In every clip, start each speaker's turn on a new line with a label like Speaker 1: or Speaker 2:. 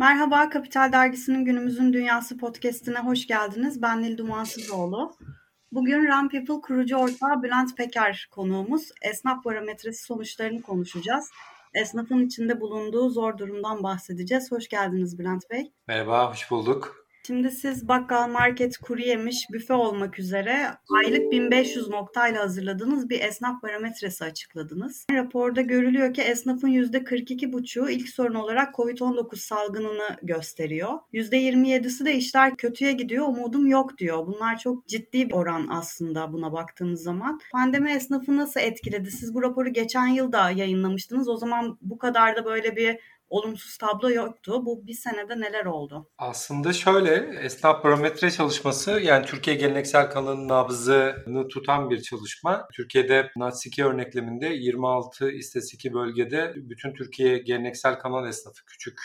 Speaker 1: Merhaba, Kapital Dergisi'nin Günümüzün Dünyası podcastine hoş geldiniz. Ben Nil Dumansızoğlu. Bugün Ram People kurucu ortağı Bülent Peker konuğumuz. Esnaf barometresi sonuçlarını konuşacağız. Esnafın içinde bulunduğu zor durumdan bahsedeceğiz. Hoş geldiniz Bülent Bey.
Speaker 2: Merhaba, hoş bulduk.
Speaker 1: Şimdi siz bakkal, market, kuru yemiş, büfe olmak üzere aylık 1500 noktayla hazırladığınız bir esnaf barometresi açıkladınız. Raporda görülüyor ki esnafın %42,5'u ilk sorun olarak COVID-19 salgınını gösteriyor. %27'si de işler kötüye gidiyor, umudum yok diyor. Bunlar çok ciddi bir oran aslında buna baktığınız zaman. Pandemi esnafı nasıl etkiledi? Siz bu raporu geçen yıl da yayınlamıştınız. O zaman bu kadar da böyle bir olumsuz tablo yoktu. Bu bir senede neler oldu?
Speaker 2: Aslında şöyle esnaf barometre çalışması yani Türkiye geleneksel kanalının nabzını tutan bir çalışma. Türkiye'de NATS2 örnekleminde 26 istatistik bölgede bütün Türkiye geleneksel kanal esnafı küçük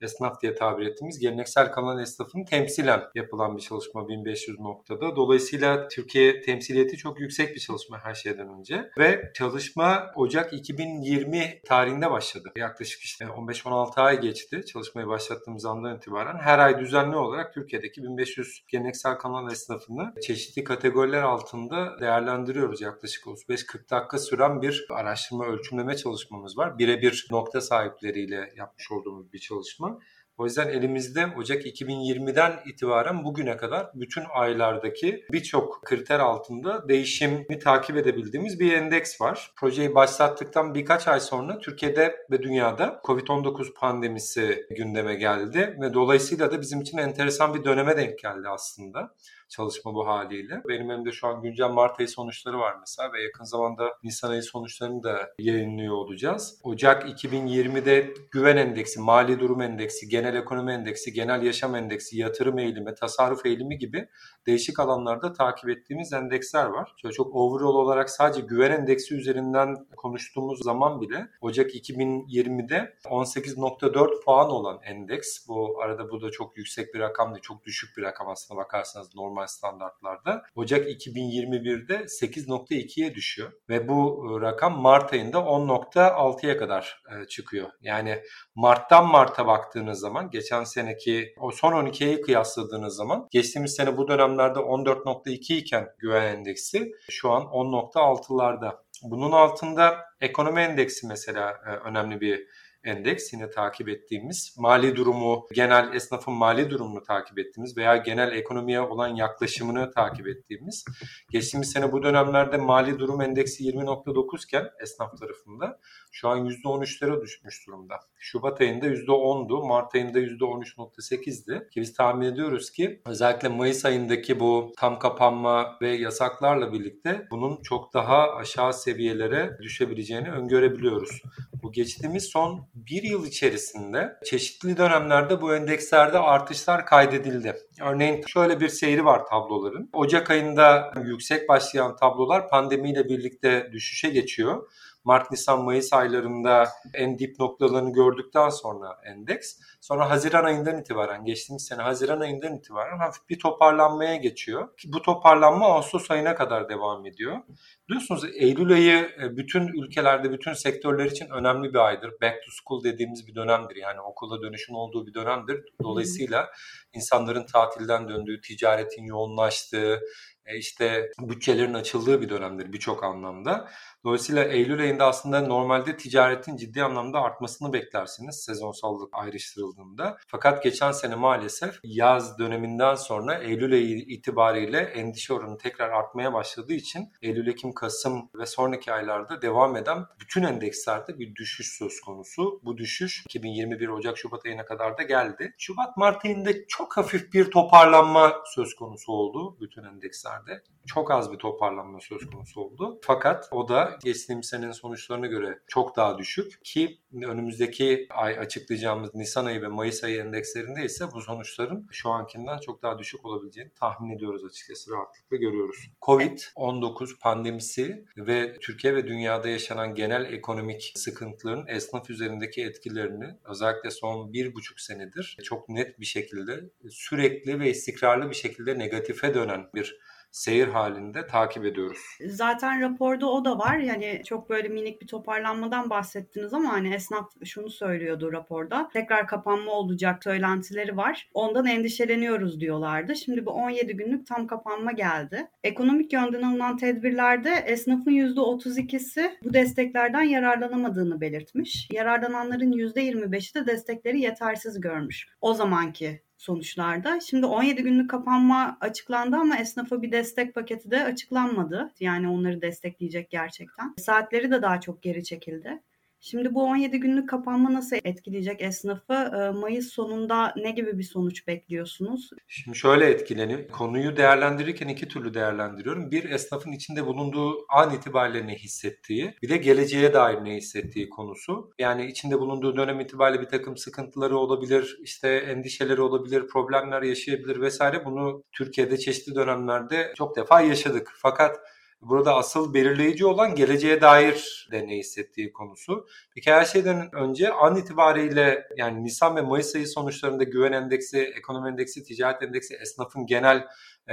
Speaker 2: esnaf diye tabir ettiğimiz geleneksel kanal esnafının temsilen yapılan bir çalışma 1500 noktada. Dolayısıyla Türkiye temsiliyeti çok yüksek bir çalışma her şeyden önce. Ve çalışma Ocak 2020 tarihinde başladı. Yaklaşık işte 15-16 ay geçti çalışmayı başlattığımız andan itibaren. Her ay düzenli olarak Türkiye'deki 1500 geleneksel kanal esnafını çeşitli kategoriler altında değerlendiriyoruz. Yaklaşık 35-40 dakika süren bir araştırma ölçümleme çalışmamız var. Birebir nokta sahipleriyle yapmış olduğumuz bir çalışma. O yüzden elimizde Ocak 2020'den itibaren bugüne kadar bütün aylardaki birçok kriter altında değişimi takip edebildiğimiz bir endeks var. Projeyi başlattıktan birkaç ay sonra Türkiye'de ve dünyada COVID-19 pandemisi gündeme geldi ve dolayısıyla da bizim için enteresan bir döneme denk geldi aslında çalışma bu haliyle. Benim elimde şu an güncel Mart ayı sonuçları var mesela ve yakın zamanda Nisan ayı sonuçlarını da yayınlıyor olacağız. Ocak 2020'de güven endeksi, mali durum endeksi, genel ekonomi endeksi, genel yaşam endeksi, yatırım eğilimi, tasarruf eğilimi gibi değişik alanlarda takip ettiğimiz endeksler var. Şöyle çok overall olarak sadece güven endeksi üzerinden konuştuğumuz zaman bile Ocak 2020'de 18.4 puan olan endeks. Bu arada bu da çok yüksek bir rakam değil, çok düşük bir rakam aslında bakarsanız normal standartlarda. Ocak 2021'de 8.2'ye düşüyor ve bu e, rakam Mart ayında 10.6'ya kadar e, çıkıyor. Yani Mart'tan Mart'a baktığınız zaman geçen seneki o son 12 ayı kıyasladığınız zaman geçtiğimiz sene bu dönem dönemlerde 14.2 iken güven endeksi şu an 10.6'larda. Bunun altında ekonomi endeksi mesela e, önemli bir endeks yine takip ettiğimiz mali durumu, genel esnafın mali durumunu takip ettiğimiz veya genel ekonomiye olan yaklaşımını takip ettiğimiz. Geçtiğimiz sene bu dönemlerde mali durum endeksi 20.9 iken esnaf tarafında şu an %13'lere düşmüş durumda. Şubat ayında %10'du, Mart ayında %13.8'di. Ki biz tahmin ediyoruz ki özellikle Mayıs ayındaki bu tam kapanma ve yasaklarla birlikte bunun çok daha aşağı seviyelere düşebileceğini öngörebiliyoruz. Bu geçtiğimiz son bir yıl içerisinde çeşitli dönemlerde bu endekslerde artışlar kaydedildi. Örneğin şöyle bir seyri var tabloların. Ocak ayında yüksek başlayan tablolar pandemiyle birlikte düşüşe geçiyor. Mart, Nisan, Mayıs aylarında en dip noktalarını gördükten sonra endeks. Sonra Haziran ayından itibaren, geçtiğimiz sene Haziran ayından itibaren hafif bir toparlanmaya geçiyor. Ki bu toparlanma Ağustos ayına kadar devam ediyor. Biliyorsunuz Eylül ayı e, bütün ülkelerde, bütün sektörler için önemli bir aydır. Back to school dediğimiz bir dönemdir. Yani okula dönüşün olduğu bir dönemdir. Dolayısıyla insanların tatilden döndüğü, ticaretin yoğunlaştığı, e, işte bütçelerin açıldığı bir dönemdir birçok anlamda. Dolayısıyla Eylül ayında aslında normalde ticaretin ciddi anlamda artmasını beklersiniz sezonsallık ayrıştırıldığında. Fakat geçen sene maalesef yaz döneminden sonra Eylül ayı itibariyle endişe oranı tekrar artmaya başladığı için Eylül, Ekim, Kasım ve sonraki aylarda devam eden bütün endekslerde bir düşüş söz konusu. Bu düşüş 2021 Ocak Şubat ayına kadar da geldi. Şubat Mart ayında çok hafif bir toparlanma söz konusu oldu bütün endekslerde. Çok az bir toparlanma söz konusu oldu. Fakat o da geçtiğimiz senenin sonuçlarına göre çok daha düşük ki önümüzdeki ay açıklayacağımız Nisan ayı ve Mayıs ayı endekslerinde ise bu sonuçların şu ankinden çok daha düşük olabileceğini tahmin ediyoruz açıkçası rahatlıkla görüyoruz. Covid-19 pandemisi ve Türkiye ve dünyada yaşanan genel ekonomik sıkıntıların esnaf üzerindeki etkilerini özellikle son bir buçuk senedir çok net bir şekilde sürekli ve istikrarlı bir şekilde negatife dönen bir seyir halinde takip ediyoruz.
Speaker 1: Zaten raporda o da var. Yani çok böyle minik bir toparlanmadan bahsettiniz ama hani esnaf şunu söylüyordu raporda. Tekrar kapanma olacak söylentileri var. Ondan endişeleniyoruz diyorlardı. Şimdi bu 17 günlük tam kapanma geldi. Ekonomik yönden alınan tedbirlerde esnafın %32'si bu desteklerden yararlanamadığını belirtmiş. Yararlananların %25'i de destekleri yetersiz görmüş. O zamanki sonuçlarda. Şimdi 17 günlük kapanma açıklandı ama esnafa bir destek paketi de açıklanmadı. Yani onları destekleyecek gerçekten. Saatleri de daha çok geri çekildi. Şimdi bu 17 günlük kapanma nasıl etkileyecek esnafı? Ee, Mayıs sonunda ne gibi bir sonuç bekliyorsunuz?
Speaker 2: Şimdi şöyle etkileniyor. Konuyu değerlendirirken iki türlü değerlendiriyorum. Bir esnafın içinde bulunduğu an itibariyle ne hissettiği, bir de geleceğe dair ne hissettiği konusu. Yani içinde bulunduğu dönem itibariyle bir takım sıkıntıları olabilir, işte endişeleri olabilir, problemler yaşayabilir vesaire. Bunu Türkiye'de çeşitli dönemlerde çok defa yaşadık. Fakat Burada asıl belirleyici olan geleceğe dair de ne hissettiği konusu. Peki her şeyden önce an itibariyle yani Nisan ve Mayıs ayı sonuçlarında güven endeksi, ekonomi endeksi, ticaret endeksi, esnafın genel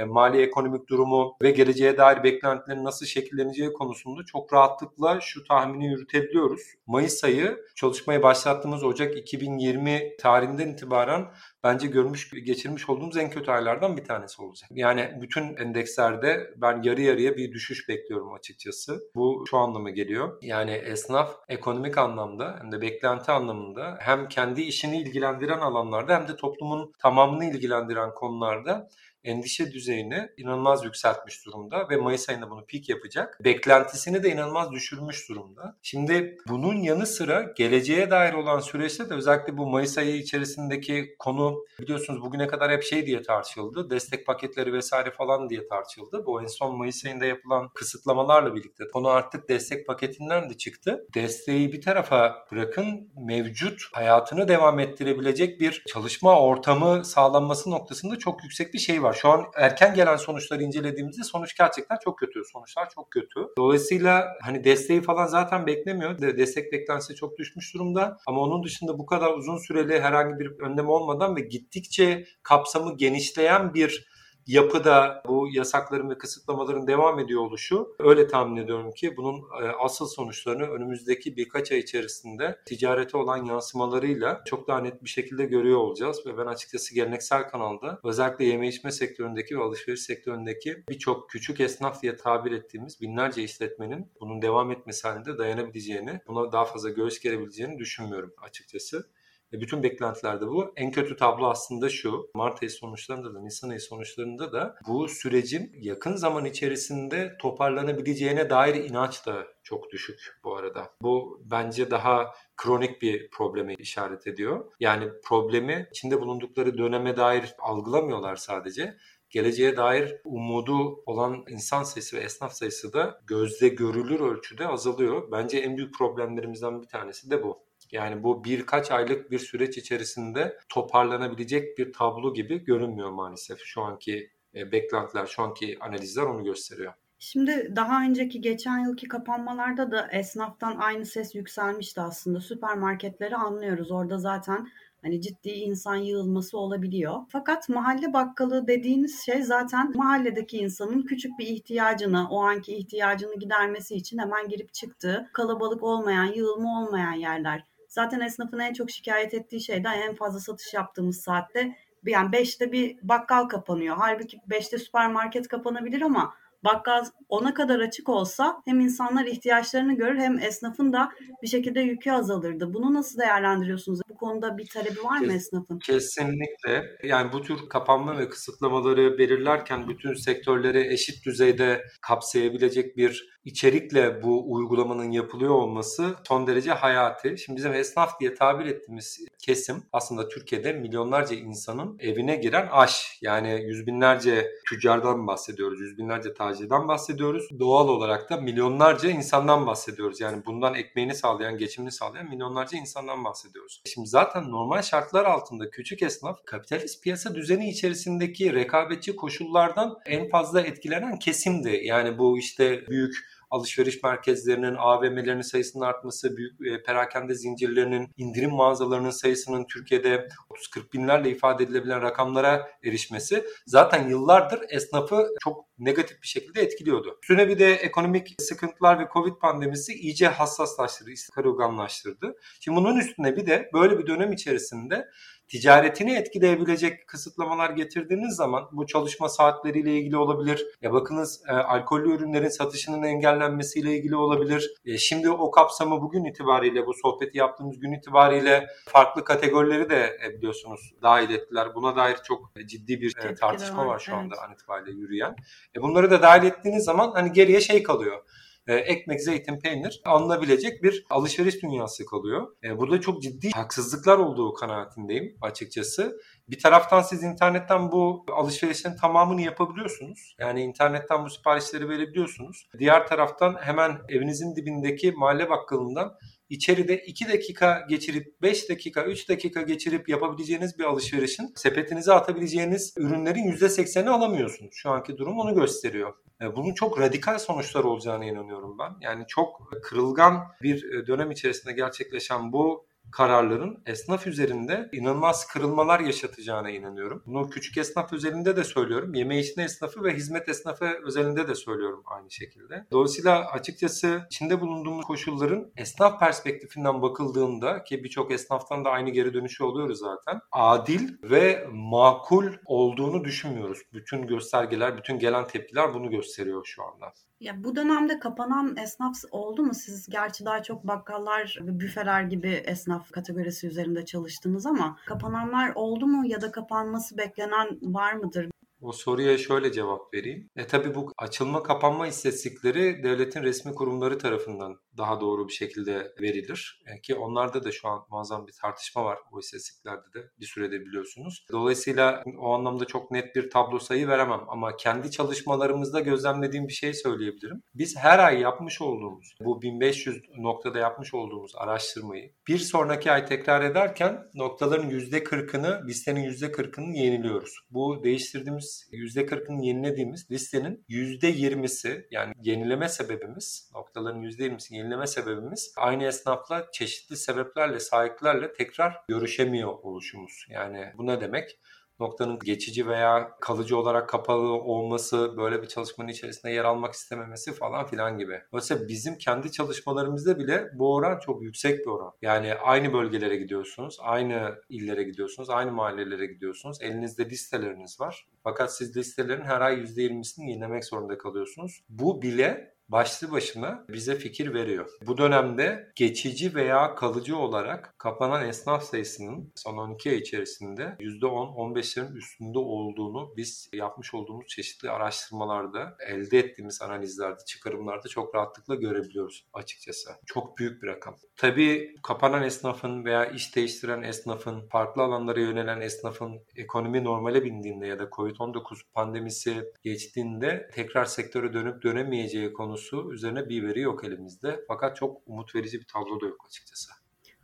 Speaker 2: mali ekonomik durumu ve geleceğe dair beklentilerin nasıl şekilleneceği konusunda çok rahatlıkla şu tahmini yürütebiliyoruz. Mayıs ayı çalışmaya başlattığımız Ocak 2020 tarihinden itibaren bence görmüş geçirmiş olduğumuz en kötü aylardan bir tanesi olacak. Yani bütün endekslerde ben yarı yarıya bir düşüş bekliyorum açıkçası. Bu şu anlama geliyor. Yani esnaf ekonomik anlamda hem de beklenti anlamında hem kendi işini ilgilendiren alanlarda hem de toplumun tamamını ilgilendiren konularda endişe düzeyini inanılmaz yükseltmiş durumda ve Mayıs ayında bunu peak yapacak. Beklentisini de inanılmaz düşürmüş durumda. Şimdi bunun yanı sıra geleceğe dair olan süreçte de özellikle bu Mayıs ayı içerisindeki konu biliyorsunuz bugüne kadar hep şey diye tartışıldı. Destek paketleri vesaire falan diye tartışıldı. Bu en son Mayıs ayında yapılan kısıtlamalarla birlikte konu artık destek paketinden de çıktı. Desteği bir tarafa bırakın mevcut hayatını devam ettirebilecek bir çalışma ortamı sağlanması noktasında çok yüksek bir şey var var. Şu an erken gelen sonuçları incelediğimizde sonuç gerçekten çok kötü. Sonuçlar çok kötü. Dolayısıyla hani desteği falan zaten beklemiyor. Destek beklentisi çok düşmüş durumda. Ama onun dışında bu kadar uzun süreli herhangi bir önlem olmadan ve gittikçe kapsamı genişleyen bir yapıda bu yasakların ve kısıtlamaların devam ediyor oluşu öyle tahmin ediyorum ki bunun e, asıl sonuçlarını önümüzdeki birkaç ay içerisinde ticarete olan yansımalarıyla çok daha net bir şekilde görüyor olacağız ve ben açıkçası geleneksel kanalda özellikle yeme içme sektöründeki ve alışveriş sektöründeki birçok küçük esnaf diye tabir ettiğimiz binlerce işletmenin bunun devam etmesi halinde dayanabileceğini, buna daha fazla göğüs gerebileceğini düşünmüyorum açıkçası. E, bütün beklentilerde bu. En kötü tablo aslında şu. Mart ayı sonuçlarında da Nisan ayı sonuçlarında da bu sürecin yakın zaman içerisinde toparlanabileceğine dair inanç da çok düşük bu arada. Bu bence daha kronik bir probleme işaret ediyor. Yani problemi içinde bulundukları döneme dair algılamıyorlar sadece geleceğe dair umudu olan insan sayısı ve esnaf sayısı da gözde görülür ölçüde azalıyor. Bence en büyük problemlerimizden bir tanesi de bu. Yani bu birkaç aylık bir süreç içerisinde toparlanabilecek bir tablo gibi görünmüyor maalesef. Şu anki e, beklentiler, şu anki analizler onu gösteriyor.
Speaker 1: Şimdi daha önceki geçen yılki kapanmalarda da esnaftan aynı ses yükselmişti aslında. Süpermarketleri anlıyoruz. Orada zaten hani ciddi insan yığılması olabiliyor. Fakat mahalle bakkalı dediğiniz şey zaten mahalledeki insanın küçük bir ihtiyacını, o anki ihtiyacını gidermesi için hemen girip çıktığı, kalabalık olmayan, yığılma olmayan yerler. Zaten esnafın en çok şikayet ettiği şey de en fazla satış yaptığımız saatte yani 5'te bir bakkal kapanıyor. Halbuki 5'te süpermarket kapanabilir ama bakkal ona kadar açık olsa hem insanlar ihtiyaçlarını görür hem esnafın da bir şekilde yükü azalırdı. Bunu nasıl değerlendiriyorsunuz? Bu konuda bir talebi var mı esnafın?
Speaker 2: Kesinlikle. Yani bu tür kapanma ve kısıtlamaları belirlerken bütün sektörleri eşit düzeyde kapsayabilecek bir içerikle bu uygulamanın yapılıyor olması son derece hayati. Şimdi bizim esnaf diye tabir ettiğimiz kesim aslında Türkiye'de milyonlarca insanın evine giren aş. Yani yüz binlerce tüccardan bahsediyoruz, yüz binlerce tacirden bahsediyoruz. Doğal olarak da milyonlarca insandan bahsediyoruz. Yani bundan ekmeğini sağlayan, geçimini sağlayan milyonlarca insandan bahsediyoruz. Şimdi zaten normal şartlar altında küçük esnaf kapitalist piyasa düzeni içerisindeki rekabetçi koşullardan en fazla etkilenen kesimdi. Yani bu işte büyük alışveriş merkezlerinin, AVM'lerinin sayısının artması, büyük e, perakende zincirlerinin, indirim mağazalarının sayısının Türkiye'de 30-40 binlerle ifade edilebilen rakamlara erişmesi zaten yıllardır esnafı çok negatif bir şekilde etkiliyordu. Üstüne bir de ekonomik sıkıntılar ve Covid pandemisi iyice hassaslaştırdı, istikraroganlaştırdı. Şimdi bunun üstüne bir de böyle bir dönem içerisinde ticaretini etkileyebilecek kısıtlamalar getirdiğiniz zaman bu çalışma saatleriyle ilgili olabilir. Ya bakınız e, alkollü ürünlerin satışının engellenmesiyle ilgili olabilir. E, şimdi o kapsamı bugün itibariyle bu sohbeti yaptığımız gün itibariyle farklı kategorileri de e, biliyorsunuz dahil ettiler. Buna dair çok ciddi bir e, tartışma var şu anda evet. an itibariyle yürüyen. E, bunları da dahil ettiğiniz zaman hani geriye şey kalıyor e, ekmek, zeytin, peynir alınabilecek bir alışveriş dünyası kalıyor. E, burada çok ciddi haksızlıklar olduğu kanaatindeyim açıkçası. Bir taraftan siz internetten bu alışverişin tamamını yapabiliyorsunuz. Yani internetten bu siparişleri verebiliyorsunuz. Diğer taraftan hemen evinizin dibindeki mahalle bakkalından içeride 2 dakika geçirip 5 dakika 3 dakika geçirip yapabileceğiniz bir alışverişin sepetinize atabileceğiniz ürünlerin %80'ini alamıyorsunuz. Şu anki durum onu gösteriyor. E, bunun çok radikal sonuçlar olacağına inanıyorum ben. Yani çok kırılgan bir e, dönem içerisinde gerçekleşen bu kararların esnaf üzerinde inanılmaz kırılmalar yaşatacağına inanıyorum. Bunu küçük esnaf üzerinde de söylüyorum. Yeme içme esnafı ve hizmet esnafı özelinde de söylüyorum aynı şekilde. Dolayısıyla açıkçası içinde bulunduğumuz koşulların esnaf perspektifinden bakıldığında ki birçok esnaftan da aynı geri dönüşü oluyoruz zaten. Adil ve makul olduğunu düşünmüyoruz. Bütün göstergeler, bütün gelen tepkiler bunu gösteriyor şu anda.
Speaker 1: Ya bu dönemde kapanan esnaf oldu mu? Siz gerçi daha çok bakkallar ve büfeler gibi esnaf kategorisi üzerinde çalıştınız ama kapananlar oldu mu ya da kapanması beklenen var mıdır?
Speaker 2: O soruya şöyle cevap vereyim. E tabi bu açılma kapanma istatistikleri devletin resmi kurumları tarafından daha doğru bir şekilde verilir. E ki onlarda da şu an muazzam bir tartışma var o istatistiklerde de bir sürede biliyorsunuz. Dolayısıyla o anlamda çok net bir tablo sayı veremem ama kendi çalışmalarımızda gözlemlediğim bir şey söyleyebilirim. Biz her ay yapmış olduğumuz bu 1500 noktada yapmış olduğumuz araştırmayı bir sonraki ay tekrar ederken noktaların %40'ını listenin %40'ını yeniliyoruz. Bu değiştirdiğimiz %40'ını yenilediğimiz listenin %20'si yani yenileme sebebimiz, noktaların %20'si yenileme sebebimiz aynı esnafla çeşitli sebeplerle, sahiplerle tekrar görüşemiyor oluşumuz. Yani bu ne demek? noktanın geçici veya kalıcı olarak kapalı olması, böyle bir çalışmanın içerisinde yer almak istememesi falan filan gibi. Mesela bizim kendi çalışmalarımızda bile bu oran çok yüksek bir oran. Yani aynı bölgelere gidiyorsunuz, aynı illere gidiyorsunuz, aynı mahallelere gidiyorsunuz. Elinizde listeleriniz var. Fakat siz listelerin her ay %20'sini yenilemek zorunda kalıyorsunuz. Bu bile başlı başına bize fikir veriyor. Bu dönemde geçici veya kalıcı olarak kapanan esnaf sayısının son 12 ay içerisinde %10-15'lerin üstünde olduğunu biz yapmış olduğumuz çeşitli araştırmalarda, elde ettiğimiz analizlerde, çıkarımlarda çok rahatlıkla görebiliyoruz açıkçası. Çok büyük bir rakam. Tabii kapanan esnafın veya iş değiştiren esnafın, farklı alanlara yönelen esnafın ekonomi normale bindiğinde ya da COVID-19 pandemisi geçtiğinde tekrar sektöre dönüp dönemeyeceği konusu konusu üzerine bir veri yok elimizde. Fakat çok umut verici bir tablo da yok açıkçası.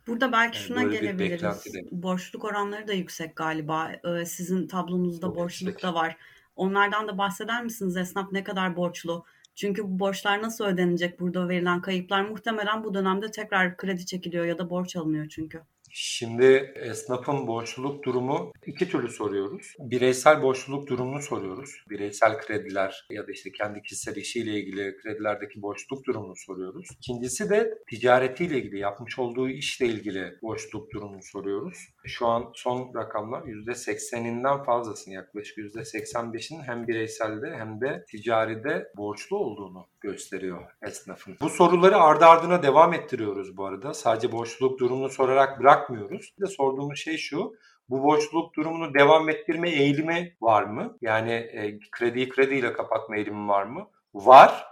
Speaker 1: Burada belki yani şuna gelebiliriz. Borçluluk oranları da yüksek galiba. Ee, sizin tablonuzda çok borçluluk yüksek. da var. Onlardan da bahseder misiniz? Esnaf ne kadar borçlu? Çünkü bu borçlar nasıl ödenecek? Burada verilen kayıplar muhtemelen bu dönemde tekrar kredi çekiliyor ya da borç alınıyor çünkü.
Speaker 2: Şimdi esnafın borçluluk durumu iki türlü soruyoruz. Bireysel borçluluk durumunu soruyoruz. Bireysel krediler ya da işte kendi kişisel işiyle ilgili kredilerdeki borçluluk durumunu soruyoruz. İkincisi de ticaretiyle ilgili, yapmış olduğu işle ilgili borçluluk durumunu soruyoruz. Şu an son rakamlar %80'inden fazlasını yaklaşık %85'in hem bireyselde hem de ticaride borçlu olduğunu gösteriyor esnafın. Bu soruları ardı ardına devam ettiriyoruz bu arada. Sadece borçluluk durumunu sorarak bırakmıyoruz. Bir de sorduğumuz şey şu. Bu borçluluk durumunu devam ettirme eğilimi var mı? Yani e, krediyi krediyle kapatma eğilimi var mı? Var.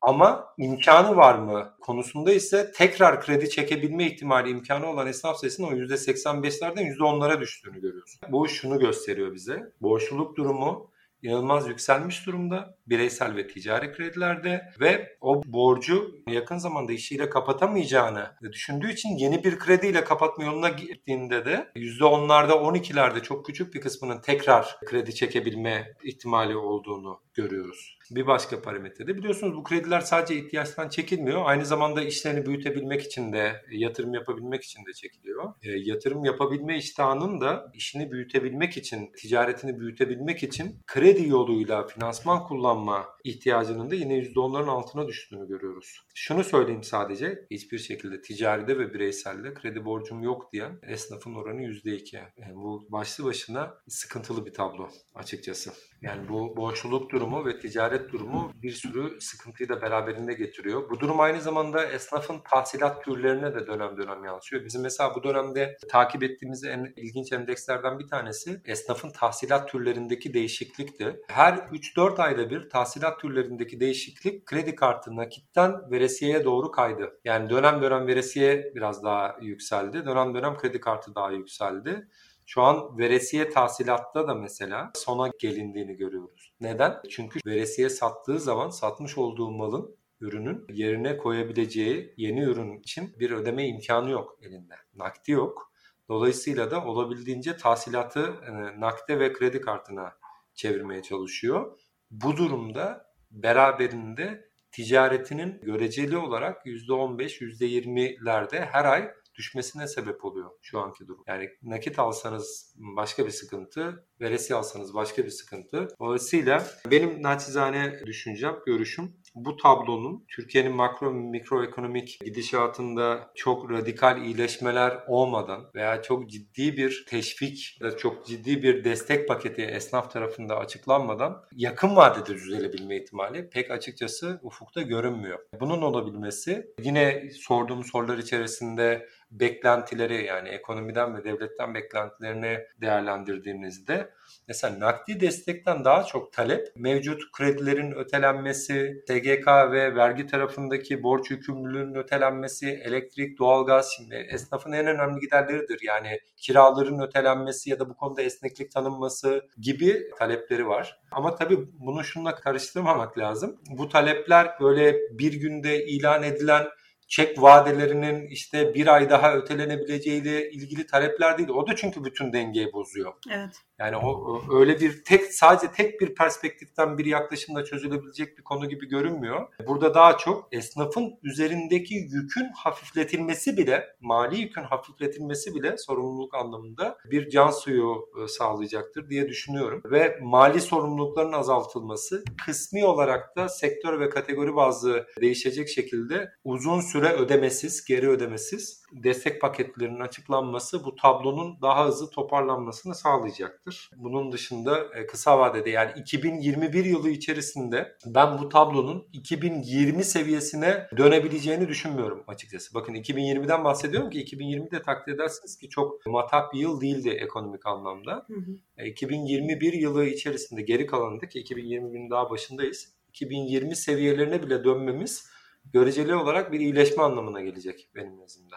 Speaker 2: Ama imkanı var mı konusunda ise tekrar kredi çekebilme ihtimali imkanı olan esnaf sayısının o %85'lerden %10'lara düştüğünü görüyoruz. Bu şunu gösteriyor bize. Borçluluk durumu inanılmaz yükselmiş durumda. Bireysel ve ticari kredilerde ve o borcu yakın zamanda işiyle kapatamayacağını düşündüğü için yeni bir krediyle kapatma yoluna gittiğinde de %10'larda 12'lerde çok küçük bir kısmının tekrar kredi çekebilme ihtimali olduğunu görüyoruz. Bir başka parametrede biliyorsunuz bu krediler sadece ihtiyaçtan çekilmiyor. Aynı zamanda işlerini büyütebilmek için de yatırım yapabilmek için de çekiliyor. E, yatırım yapabilme iştahının da işini büyütebilmek için, ticaretini büyütebilmek için kredi yoluyla finansman kullanma ihtiyacının da yine %10'ların altına düştüğünü görüyoruz. Şunu söyleyeyim sadece hiçbir şekilde ticaride ve bireyselde kredi borcum yok diyen esnafın oranı %2. Yani bu başlı başına sıkıntılı bir tablo açıkçası. Yani bu borçluluk durumu ve ticaret durumu bir sürü sıkıntıyı da beraberinde getiriyor. Bu durum aynı zamanda esnafın tahsilat türlerine de dönem dönem yansıyor. Bizim mesela bu dönemde takip ettiğimiz en ilginç endekslerden bir tanesi esnafın tahsilat türlerindeki değişiklikti. Her 3-4 ayda bir tahsilat türlerindeki değişiklik kredi kartı nakitten veresiyeye doğru kaydı. Yani dönem dönem veresiye biraz daha yükseldi. Dönem dönem kredi kartı daha yükseldi. Şu an veresiye tahsilatta da mesela sona gelindiğini görüyoruz. Neden? Çünkü veresiye sattığı zaman satmış olduğu malın ürünün yerine koyabileceği yeni ürün için bir ödeme imkanı yok elinde. Nakdi yok. Dolayısıyla da olabildiğince tahsilatı e, nakde ve kredi kartına çevirmeye çalışıyor. Bu durumda beraberinde ticaretinin göreceli olarak %15, %20'lerde her ay düşmesine sebep oluyor şu anki durum. Yani nakit alsanız başka bir sıkıntı, veresi alsanız başka bir sıkıntı. Dolayısıyla benim naçizane düşüncem, görüşüm bu tablonun Türkiye'nin makro mikroekonomik gidişatında çok radikal iyileşmeler olmadan veya çok ciddi bir teşvik ya çok ciddi bir destek paketi esnaf tarafında açıklanmadan yakın vadede düzelebilme ihtimali pek açıkçası ufukta görünmüyor. Bunun olabilmesi yine sorduğum sorular içerisinde beklentileri yani ekonomiden ve devletten beklentilerini değerlendirdiğinizde mesela nakdi destekten daha çok talep mevcut kredilerin ötelenmesi, SGK ve vergi tarafındaki borç yükümlülüğünün ötelenmesi, elektrik, doğalgaz şimdi esnafın en önemli giderleridir. Yani kiraların ötelenmesi ya da bu konuda esneklik tanınması gibi talepleri var. Ama tabii bunu şununla karıştırmamak lazım. Bu talepler böyle bir günde ilan edilen çek vadelerinin işte bir ay daha ötelenebileceğiyle ilgili talepler değil. O da çünkü bütün dengeyi bozuyor.
Speaker 1: Evet.
Speaker 2: Yani o öyle bir tek sadece tek bir perspektiften bir yaklaşımla çözülebilecek bir konu gibi görünmüyor. Burada daha çok esnafın üzerindeki yükün hafifletilmesi bile, mali yükün hafifletilmesi bile sorumluluk anlamında bir can suyu e, sağlayacaktır diye düşünüyorum. Ve mali sorumlulukların azaltılması kısmi olarak da sektör ve kategori bazı değişecek şekilde uzun süre ödemesiz, geri ödemesiz destek paketlerinin açıklanması bu tablonun daha hızlı toparlanmasını sağlayacaktır. Bunun dışında e, kısa vadede yani 2021 yılı içerisinde ben bu tablonun 2020 seviyesine dönebileceğini düşünmüyorum açıkçası. Bakın 2020'den bahsediyorum ki 2020'de takdir edersiniz ki çok matah bir yıl değildi ekonomik anlamda. Hı hı. 2021 e, yılı içerisinde geri kalanında ki 2020'nin daha başındayız. 2020 seviyelerine bile dönmemiz göreceli olarak bir iyileşme anlamına gelecek benim nezdimde.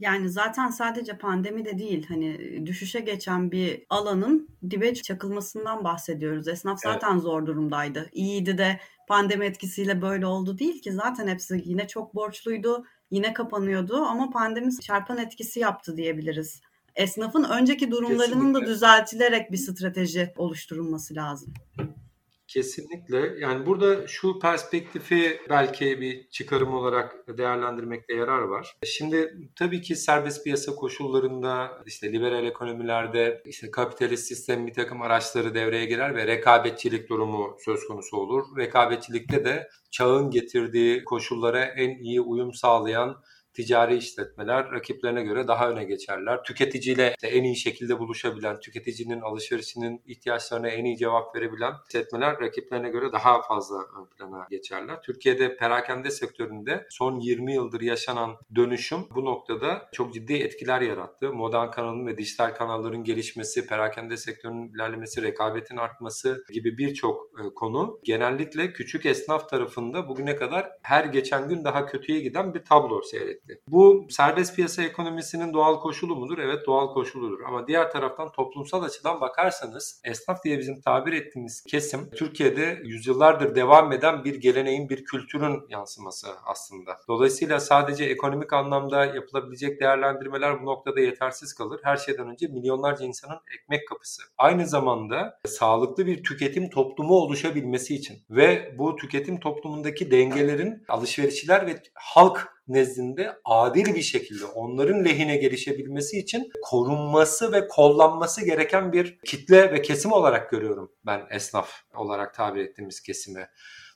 Speaker 1: Yani zaten sadece pandemi de değil hani düşüşe geçen bir alanın dibe çakılmasından bahsediyoruz. Esnaf zaten evet. zor durumdaydı. İyiydi de pandemi etkisiyle böyle oldu değil ki zaten hepsi yine çok borçluydu. Yine kapanıyordu ama pandemi çarpan etkisi yaptı diyebiliriz. Esnafın önceki durumlarının Kesinlikle. da düzeltilerek bir strateji oluşturulması lazım.
Speaker 2: Kesinlikle. Yani burada şu perspektifi belki bir çıkarım olarak değerlendirmekte yarar var. Şimdi tabii ki serbest piyasa koşullarında işte liberal ekonomilerde işte kapitalist sistem bir takım araçları devreye girer ve rekabetçilik durumu söz konusu olur. Rekabetçilikte de çağın getirdiği koşullara en iyi uyum sağlayan ticari işletmeler rakiplerine göre daha öne geçerler. Tüketiciyle en iyi şekilde buluşabilen, tüketicinin alışverişinin ihtiyaçlarına en iyi cevap verebilen işletmeler rakiplerine göre daha fazla ön plana geçerler. Türkiye'de perakende sektöründe son 20 yıldır yaşanan dönüşüm bu noktada çok ciddi etkiler yarattı. Modern kanalın ve dijital kanalların gelişmesi, perakende sektörünün ilerlemesi, rekabetin artması gibi birçok e, konu genellikle küçük esnaf tarafında bugüne kadar her geçen gün daha kötüye giden bir tablo seyretti etti. Bu serbest piyasa ekonomisinin doğal koşulu mudur? Evet doğal koşuludur. Ama diğer taraftan toplumsal açıdan bakarsanız esnaf diye bizim tabir ettiğimiz kesim Türkiye'de yüzyıllardır devam eden bir geleneğin, bir kültürün yansıması aslında. Dolayısıyla sadece ekonomik anlamda yapılabilecek değerlendirmeler bu noktada yetersiz kalır. Her şeyden önce milyonlarca insanın ekmek kapısı. Aynı zamanda sağlıklı bir tüketim toplumu oluşabilmesi için ve bu tüketim toplumundaki dengelerin alışverişçiler ve halk nezdinde adil bir şekilde onların lehine gelişebilmesi için korunması ve kollanması gereken bir kitle ve kesim olarak görüyorum ben esnaf olarak tabir ettiğimiz kesimi.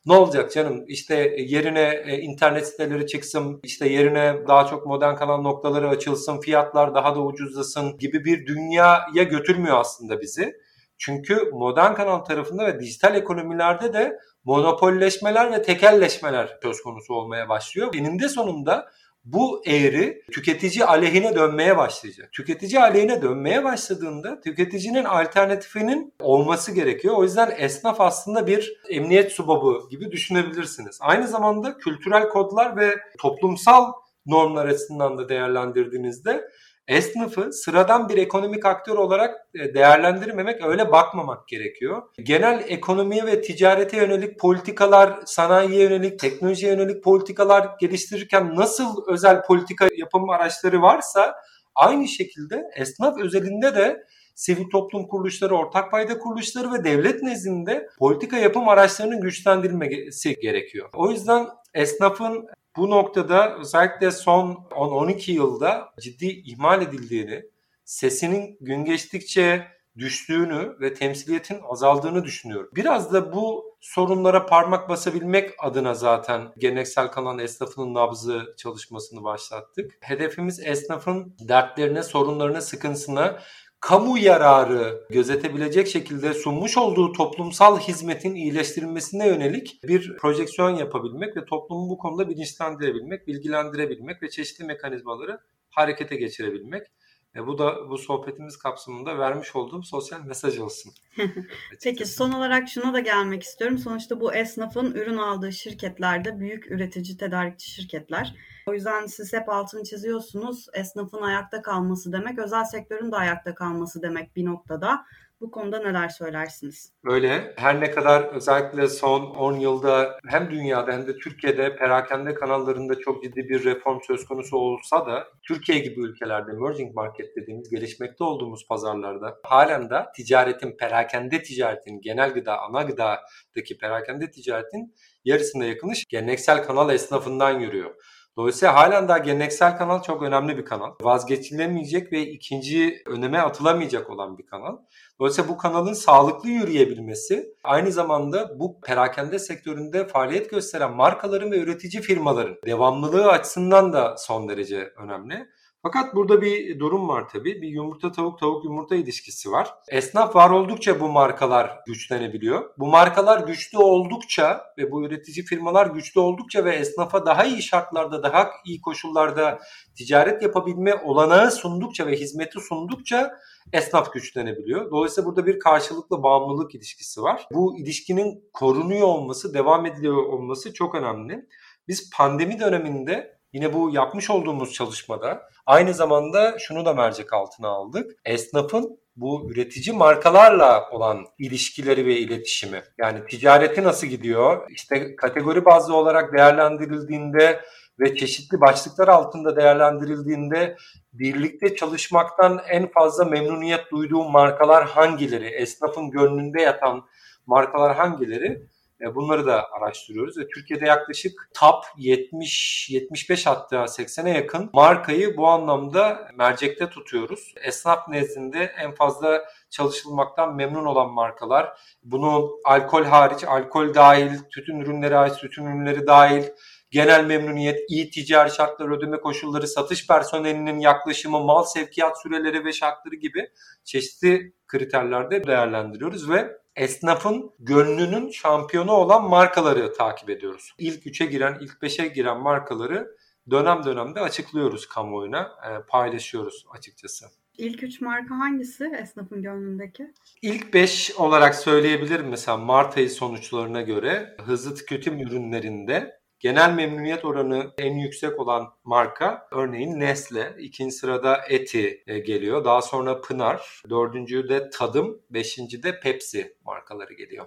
Speaker 2: Ne olacak canım işte yerine e, internet siteleri çıksın, işte yerine daha çok modern kalan noktaları açılsın, fiyatlar daha da ucuzlasın gibi bir dünyaya götürmüyor aslında bizi. Çünkü modern kanal tarafında ve dijital ekonomilerde de monopolleşmeler ve tekelleşmeler söz konusu olmaya başlıyor. Eninde sonunda bu eğri tüketici aleyhine dönmeye başlayacak. Tüketici aleyhine dönmeye başladığında tüketicinin alternatifinin olması gerekiyor. O yüzden esnaf aslında bir emniyet subabı gibi düşünebilirsiniz. Aynı zamanda kültürel kodlar ve toplumsal normlar açısından da değerlendirdiğinizde esnafı sıradan bir ekonomik aktör olarak e, değerlendirmemek, öyle bakmamak gerekiyor. Genel ekonomiye ve ticarete yönelik politikalar, sanayiye yönelik, teknolojiye yönelik politikalar geliştirirken nasıl özel politika yapım araçları varsa aynı şekilde esnaf özelinde de sivil toplum kuruluşları, ortak payda kuruluşları ve devlet nezdinde politika yapım araçlarının güçlendirilmesi gerekiyor. O yüzden esnafın bu noktada özellikle son 10-12 yılda ciddi ihmal edildiğini, sesinin gün geçtikçe düştüğünü ve temsiliyetin azaldığını düşünüyorum. Biraz da bu sorunlara parmak basabilmek adına zaten geleneksel kalan esnafının nabzı çalışmasını başlattık. Hedefimiz esnafın dertlerine, sorunlarına, sıkıntısına kamu yararı gözetebilecek şekilde sunmuş olduğu toplumsal hizmetin iyileştirilmesine yönelik bir projeksiyon yapabilmek ve toplumu bu konuda bilinçlendirebilmek, bilgilendirebilmek ve çeşitli mekanizmaları harekete geçirebilmek. E, bu da bu sohbetimiz kapsamında vermiş olduğum sosyal mesaj olsun.
Speaker 1: Peki son olarak şuna da gelmek istiyorum. Sonuçta bu esnafın ürün aldığı şirketlerde büyük üretici, tedarikçi şirketler. O yüzden siz hep altını çiziyorsunuz. Esnafın ayakta kalması demek, özel sektörün de ayakta kalması demek bir noktada. Bu konuda neler söylersiniz?
Speaker 2: Öyle. Her ne kadar özellikle son 10 yılda hem dünyada hem de Türkiye'de perakende kanallarında çok ciddi bir reform söz konusu olsa da Türkiye gibi ülkelerde emerging market dediğimiz gelişmekte olduğumuz pazarlarda halen de ticaretin, perakende ticaretin, genel gıda, ana gıdadaki perakende ticaretin yarısına yakını geleneksel kanal esnafından yürüyor. Dolayısıyla halen daha geleneksel kanal çok önemli bir kanal. Vazgeçilemeyecek ve ikinci öneme atılamayacak olan bir kanal. Dolayısıyla bu kanalın sağlıklı yürüyebilmesi aynı zamanda bu perakende sektöründe faaliyet gösteren markaların ve üretici firmaların devamlılığı açısından da son derece önemli. Fakat burada bir durum var tabii. Bir yumurta tavuk tavuk yumurta ilişkisi var. Esnaf var oldukça bu markalar güçlenebiliyor. Bu markalar güçlü oldukça ve bu üretici firmalar güçlü oldukça ve esnafa daha iyi şartlarda, daha iyi koşullarda ticaret yapabilme olanağı sundukça ve hizmeti sundukça esnaf güçlenebiliyor. Dolayısıyla burada bir karşılıklı bağımlılık ilişkisi var. Bu ilişkinin korunuyor olması, devam ediliyor olması çok önemli. Biz pandemi döneminde yine bu yapmış olduğumuz çalışmada aynı zamanda şunu da mercek altına aldık. Esnafın bu üretici markalarla olan ilişkileri ve iletişimi. Yani ticareti nasıl gidiyor? İşte kategori bazlı olarak değerlendirildiğinde ve çeşitli başlıklar altında değerlendirildiğinde birlikte çalışmaktan en fazla memnuniyet duyduğu markalar hangileri? Esnafın gönlünde yatan markalar hangileri? E, bunları da araştırıyoruz ve Türkiye'de yaklaşık top 70 75 hatta 80'e yakın markayı bu anlamda mercekte tutuyoruz. Esnaf nezdinde en fazla çalışılmaktan memnun olan markalar. Bunu alkol hariç, alkol dahil, tütün ürünleri hariç, tütün ürünleri dahil genel memnuniyet, iyi ticari şartlar, ödeme koşulları, satış personelinin yaklaşımı, mal sevkiyat süreleri ve şartları gibi çeşitli kriterlerde değerlendiriyoruz ve esnafın gönlünün şampiyonu olan markaları takip ediyoruz. İlk 3'e giren, ilk 5'e giren markaları dönem dönemde açıklıyoruz kamuoyuna, e, paylaşıyoruz açıkçası.
Speaker 1: İlk üç marka hangisi esnafın gönlündeki?
Speaker 2: İlk beş olarak söyleyebilirim mesela Mart ayı sonuçlarına göre hızlı tüketim ürünlerinde genel memnuniyet oranı en yüksek olan marka örneğin Nestle. ikinci sırada Eti e, geliyor. Daha sonra Pınar. Dördüncü de Tadım. Beşinci de Pepsi markaları geliyor.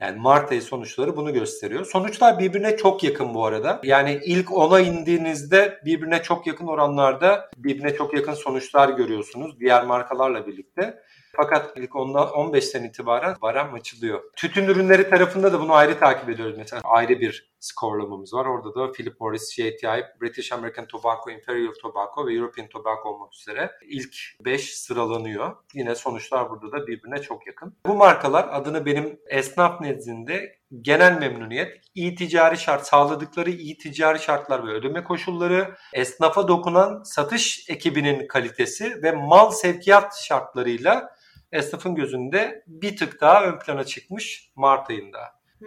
Speaker 2: Yani Mart ayı sonuçları bunu gösteriyor. Sonuçlar birbirine çok yakın bu arada. Yani ilk ona indiğinizde birbirine çok yakın oranlarda birbirine çok yakın sonuçlar görüyorsunuz diğer markalarla birlikte. Fakat ilk 15'ten itibaren barem açılıyor. Tütün ürünleri tarafında da bunu ayrı takip ediyoruz. Mesela ayrı bir skorlamamız var. Orada da Philip Morris, JTI, British American Tobacco, Imperial Tobacco ve European Tobacco olmak üzere ilk 5 sıralanıyor. Yine sonuçlar burada da birbirine çok yakın. Bu markalar adını benim esnaf nezdinde genel memnuniyet, iyi ticari şart, sağladıkları iyi ticari şartlar ve ödeme koşulları, esnafa dokunan satış ekibinin kalitesi ve mal sevkiyat şartlarıyla esnafın gözünde bir tık daha ön plana çıkmış Mart ayında.
Speaker 1: Hı.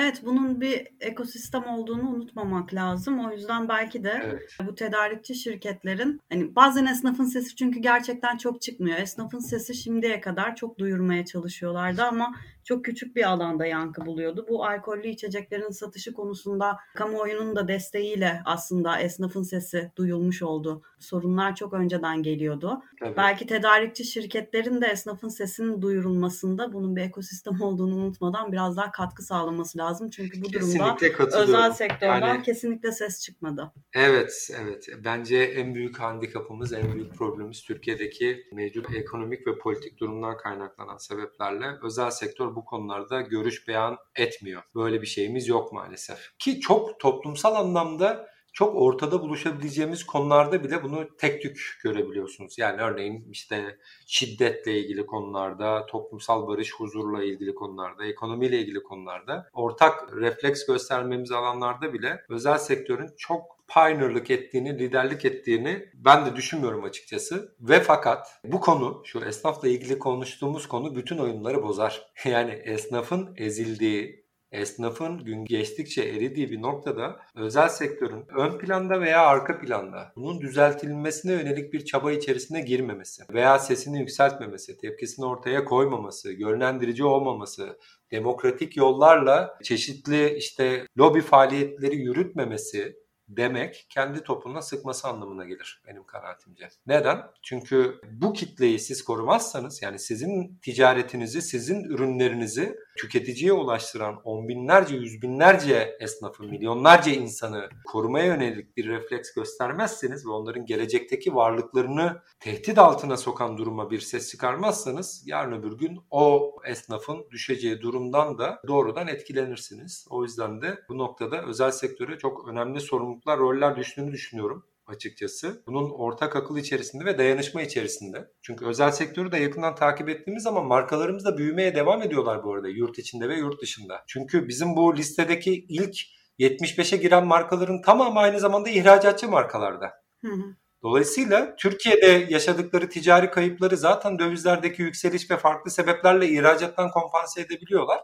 Speaker 1: Evet, bunun bir ekosistem olduğunu unutmamak lazım. O yüzden belki de evet. bu tedarikçi şirketlerin hani bazen esnafın sesi çünkü gerçekten çok çıkmıyor. Esnafın sesi şimdiye kadar çok duyurmaya çalışıyorlardı ama çok küçük bir alanda yankı buluyordu. Bu alkollü içeceklerin satışı konusunda kamuoyunun da desteğiyle aslında esnafın sesi duyulmuş oldu. Sorunlar çok önceden geliyordu. Tabii. Belki tedarikçi şirketlerin de esnafın sesinin duyurulmasında bunun bir ekosistem olduğunu unutmadan biraz daha katkı sağlaması lazım. Çünkü bu durumda özel sektörden yani, kesinlikle ses çıkmadı.
Speaker 2: Evet, evet. Bence en büyük handikapımız, en büyük problemimiz Türkiye'deki mevcut ekonomik ve politik durumdan kaynaklanan sebeplerle özel sektör bu konularda görüş beyan etmiyor. Böyle bir şeyimiz yok maalesef. Ki çok toplumsal anlamda çok ortada buluşabileceğimiz konularda bile bunu tek tük görebiliyorsunuz. Yani örneğin işte şiddetle ilgili konularda, toplumsal barış, huzurla ilgili konularda, ekonomiyle ilgili konularda, ortak refleks göstermemiz alanlarda bile özel sektörün çok pioneerlık ettiğini, liderlik ettiğini ben de düşünmüyorum açıkçası. Ve fakat bu konu, şu esnafla ilgili konuştuğumuz konu bütün oyunları bozar. Yani esnafın ezildiği, esnafın gün geçtikçe eridiği bir noktada özel sektörün ön planda veya arka planda bunun düzeltilmesine yönelik bir çaba içerisine girmemesi veya sesini yükseltmemesi, tepkisini ortaya koymaması, yönlendirici olmaması, demokratik yollarla çeşitli işte lobi faaliyetleri yürütmemesi demek kendi topununa sıkması anlamına gelir benim kanaatimce. Neden? Çünkü bu kitleyi siz korumazsanız yani sizin ticaretinizi, sizin ürünlerinizi tüketiciye ulaştıran on binlerce, yüz binlerce esnafı, milyonlarca insanı korumaya yönelik bir refleks göstermezseniz ve onların gelecekteki varlıklarını tehdit altına sokan duruma bir ses çıkarmazsanız yarın öbür gün o esnafın düşeceği durumdan da doğrudan etkilenirsiniz. O yüzden de bu noktada özel sektöre çok önemli sorumluluklar, roller düştüğünü düşünüyorum açıkçası. Bunun ortak akıl içerisinde ve dayanışma içerisinde. Çünkü özel sektörü de yakından takip ettiğimiz zaman markalarımız da büyümeye devam ediyorlar bu arada yurt içinde ve yurt dışında. Çünkü bizim bu listedeki ilk 75'e giren markaların tamamı aynı zamanda ihracatçı markalarda. Hı hı. Dolayısıyla Türkiye'de yaşadıkları ticari kayıpları zaten dövizlerdeki yükseliş ve farklı sebeplerle ihracattan kompanse edebiliyorlar.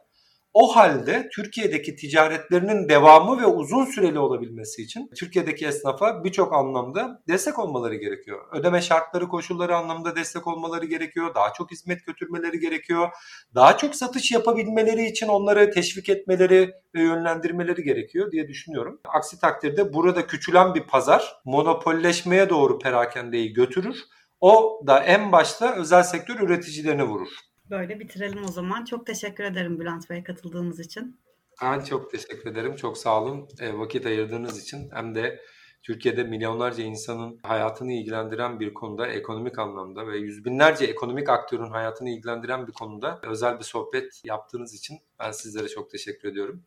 Speaker 2: O halde Türkiye'deki ticaretlerinin devamı ve uzun süreli olabilmesi için Türkiye'deki esnafa birçok anlamda destek olmaları gerekiyor. Ödeme şartları, koşulları anlamında destek olmaları gerekiyor. Daha çok hizmet götürmeleri gerekiyor. Daha çok satış yapabilmeleri için onları teşvik etmeleri ve yönlendirmeleri gerekiyor diye düşünüyorum. Aksi takdirde burada küçülen bir pazar monopolleşmeye doğru perakendeyi götürür. O da en başta özel sektör üreticilerini vurur.
Speaker 1: Böyle bitirelim o zaman. Çok teşekkür ederim Bülent Bey katıldığınız için.
Speaker 2: Ben çok teşekkür ederim. Çok sağ olun e, vakit ayırdığınız için. Hem de Türkiye'de milyonlarca insanın hayatını ilgilendiren bir konuda ekonomik anlamda ve yüz binlerce ekonomik aktörün hayatını ilgilendiren bir konuda özel bir sohbet yaptığınız için ben sizlere çok teşekkür ediyorum.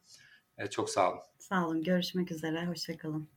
Speaker 2: E, çok sağ olun.
Speaker 1: Sağ olun. Görüşmek üzere. Hoşçakalın.